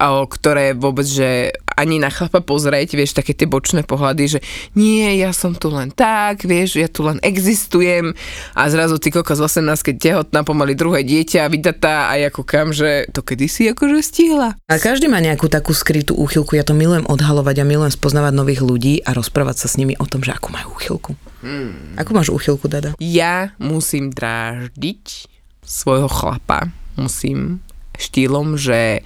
ktoré vôbec, že ani na chlapa pozrieť, vieš, také tie bočné pohľady, že nie, ja som tu len tak, vieš, ja tu len existujem a zrazu ty kokos 18, keď tehotná, pomaly druhé dieťa, vydatá a ja kúkam, že to kedysi akože stihla. A každý má nejakú takú skrytú úchylku. Ja to milujem odhalovať a milujem spoznávať nových ľudí a rozprávať sa s nimi o tom, že akú majú úchylku. Hmm. Akú máš úchylku, Dada? Ja musím dráždiť svojho chlapa, musím štýlom, že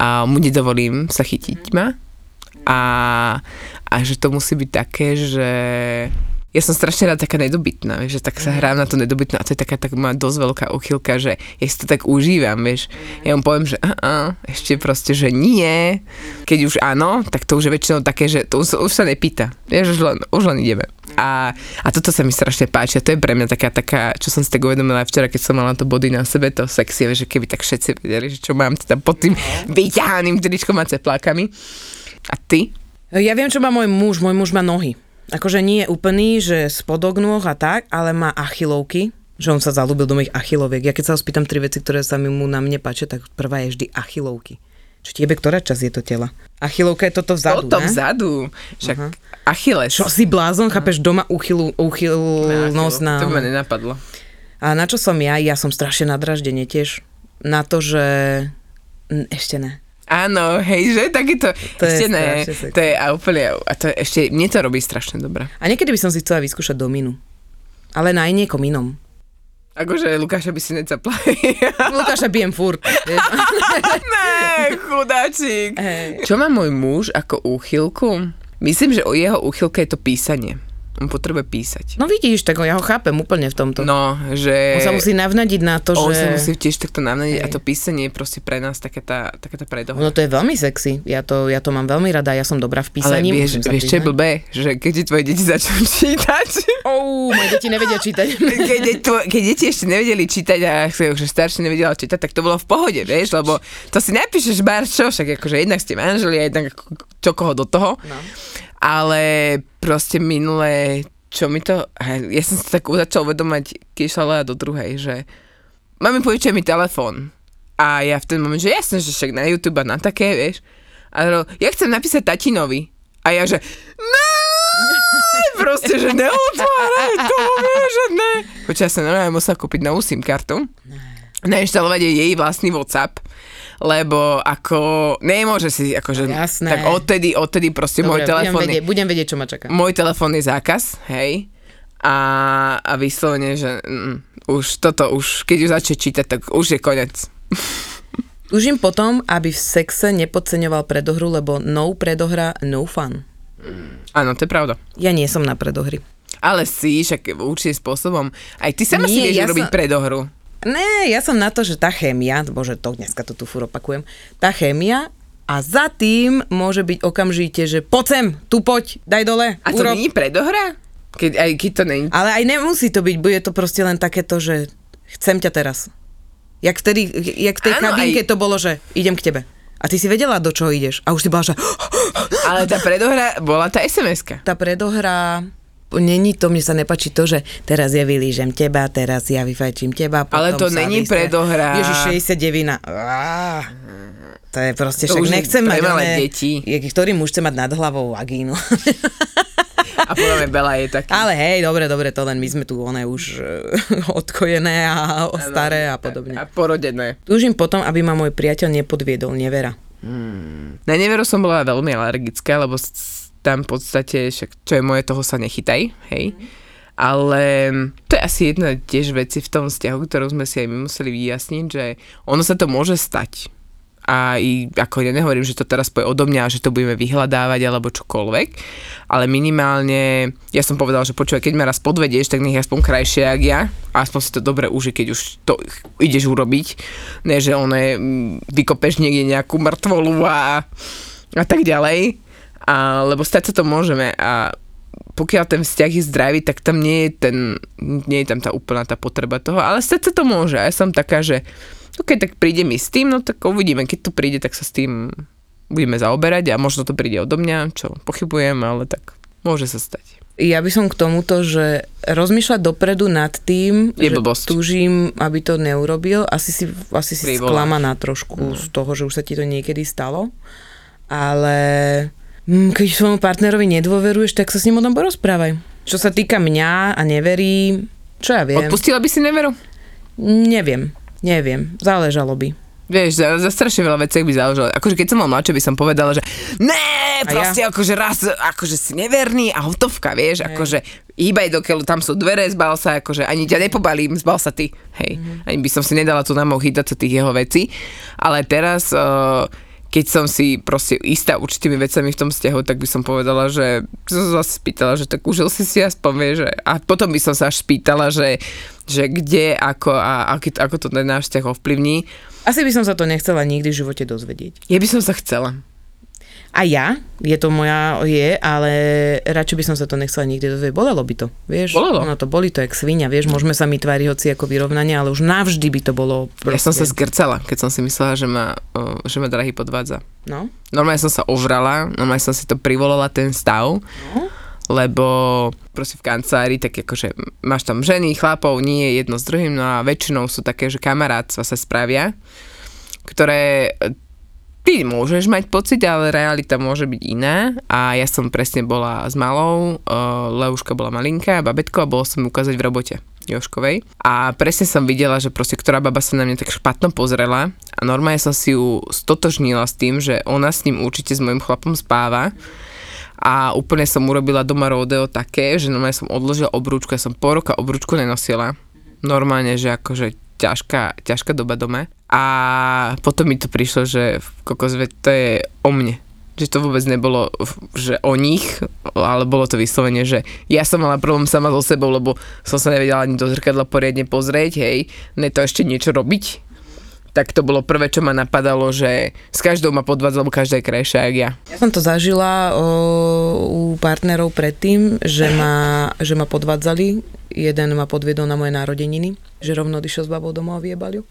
a mu nedovolím sa chytiť ma. A, a že to musí byť také, že ja som strašne rád taká nedobytná, vieš, že tak sa hrám na to nedobytná a to je taká tak moja dosť veľká uchylka, že ja si to tak užívam, vieš. Ja mu poviem, že a, a, ešte proste, že nie. Keď už áno, tak to už je väčšinou také, že to už, už sa nepýta. Vieš, už len, už len ideme. A, a toto sa mi strašne páči a to je pre mňa taká, taká, čo som si tak uvedomila aj včera, keď som mala to body na sebe, to sexy, vieš, že keby tak všetci vedeli, že čo mám teda pod tým vyťahaným tričkom a ceplákami. A ty? Ja viem, čo má môj muž. Môj muž má nohy. Akože nie je úplný, že spodok nôh a tak, ale má achilovky že on sa zalúbil do mojich achiloviek. Ja keď sa ho spýtam tri veci, ktoré sa mi mu na mne páčia, tak prvá je vždy achilovky. Čo tiebe, ktorá časť je to tela? Achilovka je toto vzadu, Toto ne? vzadu. Však Achilles. Čo si blázon, chápeš, doma uchyl, uchylnosť na... To ma nenapadlo. A na čo som ja? Ja som strašne nadraždenie tiež. Na to, že... Ešte ne. Áno, hej, že takéto, To je ešte ne, strašne sexy. to je a úplne, a to je, ešte, mne to robí strašne dobre. A niekedy by som si chcela vyskúšať dominu. Ale na niekom inom. Akože Lukáša by si necapla. <laughs> Lukáša bijem furt. <laughs> ne, chudáčik. Hej. Čo má môj muž ako úchylku? Myslím, že o jeho úchylke je to písanie. On potrebuje písať. No vidíš, tak ja ho chápem úplne v tomto. No, že... On sa musí navnadiť na to, on že... sa musí tiež takto navnadiť a Hej. to písanie je proste pre nás taká tá, taká tá predohra. No to je veľmi sexy. Ja to, ja to mám veľmi rada. Ja som dobrá v Ale písaní. vieš, musím sa vieš čo je blbé? Že keď ti tvoje deti začnú <laughs> čítať, Ou, moje deti nevedia čítať. <laughs> keď, tvo- keď deti ešte nevedeli čítať a že staršie nevedela čítať, tak to bolo v pohode, vieš, lebo to si napíšeš bar čo, však akože jednak ste manželi a jednak čo koho do toho. No. Ale proste minulé, čo mi to, ja som si tak začal uvedomať, keď išla Lea do druhej, že mami požičaj mi telefón. A ja v ten moment, že jasne, že však na YouTube a na také, vieš. A ro- ja chcem napísať tatinovi. A ja, že ne, proste, že neotváraj to, vieš, že ne. Počas sa normálne musela kúpiť novú SIM kartu, nainštalovať jej jej vlastný WhatsApp, lebo ako nemôže si, akože, Jasné. tak odtedy, odtedy proste môj Dobre, telefón budem je, vedieť, budem vedieť, čo ma čaká. môj telefón je zákaz, hej. A, a vyslovene, že mm, už toto, už, keď už začne čítať, tak už je konec. Tužím potom, aby v sexe nepodceňoval predohru, lebo no predohra, no fun. Áno, to je pravda. Ja nie som na predohry. Ale si, však určitým spôsobom. Aj ty sama si Nie, vieš ja robiť som- predohru. Ne, ja som na to, že tá chémia, bože, to dneska to tu furt opakujem, tá chémia a za tým môže byť okamžite, že poď sem, tu poď, daj dole, A to urob. není predohra? Keď, aj keď to není... Ale aj nemusí to byť, bude to proste len takéto, že chcem ťa teraz. Jak, vtedy, jak v tej Áno, kabínke aj- to bolo, že idem k tebe. A ty si vedela, do čoho ideš. A už si bola, že <gasps> Ale tá predohra bola tá SMS-ka. tá predohra Není to, mne sa nepačí to, že teraz ja vylížem teba, teraz ja vyfajčím teba. Ale to není vystre- predohra. Ježiš, 69. Á, to je proste, však nechcem mať oné- deti. Ktorý muž chce mať nad hlavou vagínu. A podľa mňa Bela je taký. Ale hej, dobre, dobre, to len my sme tu oné už eh, <laughs> odkojené a staré a podobne. A porodené. Túžim potom, aby ma môj priateľ nepodviedol, nevera. Na neveru som bola veľmi alergická, lebo tam v podstate, však čo je moje, toho sa nechytaj, hej. Ale to je asi jedna tiež veci v tom vzťahu, ktorú sme si aj my museli vyjasniť, že ono sa to môže stať. A i, ako ja nehovorím, že to teraz poje odo mňa, že to budeme vyhľadávať alebo čokoľvek, ale minimálne, ja som povedal, že počúvaj, keď ma raz podvedieš, tak nech je aspoň krajšie, jak ja, a aspoň si to dobre uži, keď už to ideš urobiť, ne, že one mm, vykopeš niekde nejakú mŕtvolu a, a tak ďalej, a, lebo stať sa to môžeme a pokiaľ ten vzťah je zdravý, tak tam nie je, ten, nie je tam tá úplná tá potreba toho, ale stať sa to môže. A ja som taká, že OK, tak príde mi s tým, no tak uvidíme, keď to príde, tak sa s tým budeme zaoberať a možno to príde odo mňa, čo pochybujem, ale tak môže sa stať. Ja by som k tomuto, že rozmýšľať dopredu nad tým, Je že blbosť. túžim, aby to neurobil, asi si, asi si Privoláš. sklamaná trošku z toho, že už sa ti to niekedy stalo. Ale mm, keď svojmu partnerovi nedôveruješ, tak sa s ním o tom porozprávaj. Čo sa týka mňa a neverí, čo ja viem, Odpustila by si neveru? neviem, neviem, záležalo by. Vieš, za, za strašne veľa vecí by záležalo. Akože keď som mal mladšie, by som povedala, že ne, proste akože raz, akože si neverný a hotovka, vieš, akože hýbaj do keľu, tam sú dvere, zbal sa, akože ani ťa nepobalím, zbal sa ty, hej. Ani by som si nedala tu na moh chytať sa tých jeho vecí. Ale teraz, uh, keď som si proste istá určitými vecami v tom vzťahu, tak by som povedala, že som zase spýtala, že tak užil si si aspoň, vieš, že, a potom by som sa až spýtala, že, že kde, ako a aký, ako to ten náš vzťah ovplyvní. Asi by som sa to nechcela nikdy v živote dozvedieť. Ja by som sa chcela. A ja, je to moja, je, ale radšej by som sa to nechcela nikdy dozvedieť. Bolelo by to, vieš? Bolelo. Ono to boli to jak svinia, vieš, môžeme sa mi tváriť hoci ako vyrovnanie, ale už navždy by to bolo. Ja som sa zgrcala, keď som si myslela, že ma, že ma drahý podvádza. No, Normálne som sa ovrala, normálne som si to privolala ten stav, lebo proste v kancelárii, tak akože máš tam ženy, chlapov, nie je jedno s druhým, no a väčšinou sú také, že kamarátstva sa spravia, ktoré ty môžeš mať pocit, ale realita môže byť iná a ja som presne bola s malou, uh, Leuška bola malinká, babetko a bolo som ju ukázať v robote Joškovej a presne som videla, že proste ktorá baba sa na mňa tak špatno pozrela a normálne som si ju stotožnila s tým, že ona s ním určite s mojim chlapom spáva a úplne som urobila doma rodeo také, že normálne som odložila obrúčku, ja som po roka obrúčku nenosila. Normálne, že akože ťažká, ťažká doba doma. A potom mi to prišlo, že kokos, to je o mne. Že to vôbec nebolo, že o nich, ale bolo to vyslovene, že ja som mala problém sama so sebou, lebo som sa nevedela ani do zrkadla poriadne pozrieť, hej, ne to ešte niečo robiť. Tak to bolo prvé, čo ma napadalo, že s každou ma podvádzal, lebo každá je krajšia, jak ja. ja som to zažila o, u partnerov predtým, že ma, že ma podvádzali. Jeden ma podviedol na moje narodeniny, že rovno odišiel s babou domov a vyjebal ju.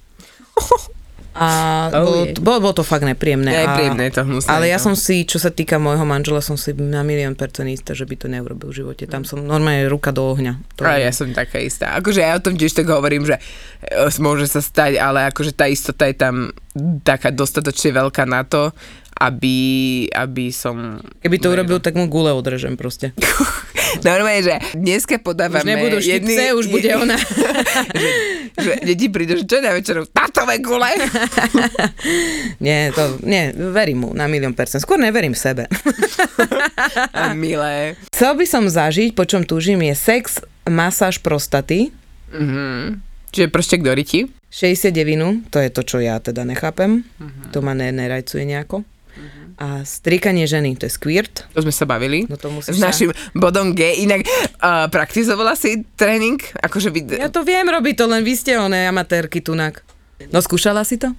A Oh, bolo, bolo, bolo to fakt nepríjemné. Je a- príjemné to hnusné. Ale ja to. som si, čo sa týka môjho manžela, som si na milión percent istá, že by to neurobil v živote. Tam som normálne ruka do ohňa. To A ja som taká istá. Akože ja o tom tiež tak hovorím, že e, môže sa stať, ale akože tá istota je tam taká dostatočne veľká na to, aby, aby som... Keby to urobil, tak mu gule odrežem proste. <laughs> Normálne, že dneska podávame... Už nebudú štipce, už bude ona. <laughs> že, že deti prídu, že čo na večeru? Tatové gule! <laughs> nie, to, nie, verím mu na milión percent. Skôr neverím sebe. <laughs> A milé. Chcel by som zažiť, po čom túžim, je sex, masáž prostaty, Mhm. Čiže proste kto riti? 69, to je to, čo ja teda nechápem. To ma ne, nerajcuje nejako. A strikanie ženy, to je squirt. To sme sa bavili. No to musíš S sa- našim bodom G. Inak uh, praktizovala si tréning? Akože vy... Ja to viem robiť, to len vy ste oné amatérky tunak. No skúšala si to?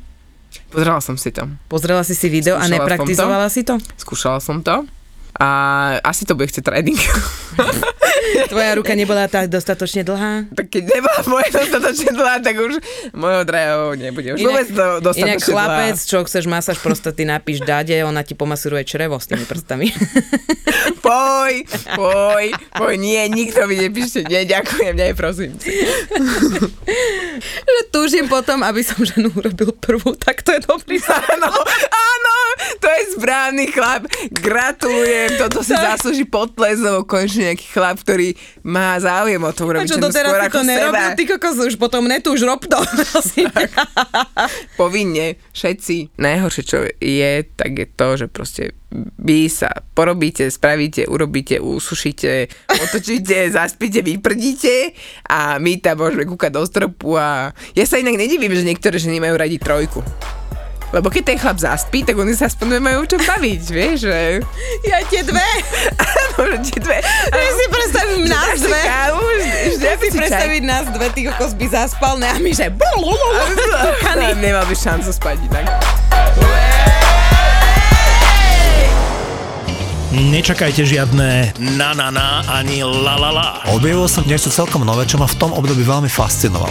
Pozrela som si to. Pozrela si si video a Skúšala som nepraktizovala si to? Skúšala som to. A asi to bude chcieť tréning. <laughs> Tvoja ruka nebola tak dostatočne dlhá? Tak keď nebola moja dostatočne dlhá, tak už mojho drahého nebude. Už vôbec to dostatočne Inak chlapec, čo chceš masáž prostaty, napíš dade, ona ti pomasíruje črevo s tými prstami. <laughs> Poj, poj, poj, nie, nikto mi nepíšte, nie, ďakujem, nie, prosím. <laughs> že túžim potom, aby som ženu urobil prvú, tak to je dobrý <laughs> Áno, áno, to je správny chlap. Gratulujem, toto si zaslúži potles, lebo konečne nejaký chlap, ktorý má záujem o to urobiť čo doteraz skôr to nerobil, ty kokos, už potom netúž, rob to. <laughs> Povinne, všetci. Najhoršie, čo je, tak je to, že proste vy sa porobíte, spravíte, urobíte, usušíte, otočíte, <laughs> zaspíte, vyprdíte a my tam môžeme kúkať do stropu a ja sa inak nedivím, že niektoré ženy majú radi trojku. Lebo keď ten chlap zaspí, tak oni sa aspoň majú o čom baviť, vieš, že... ja tie dve. <laughs> predstaviť nás dve, ty kokos by zaspal, ne a my že... Nemal by šancu spať inak. Nečakajte žiadne na na na ani la la la. Objavil som niečo celkom nové, čo ma v tom období veľmi fascinovalo.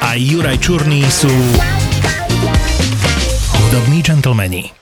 a Juraj Čurný sú Hudobní džentlmeni.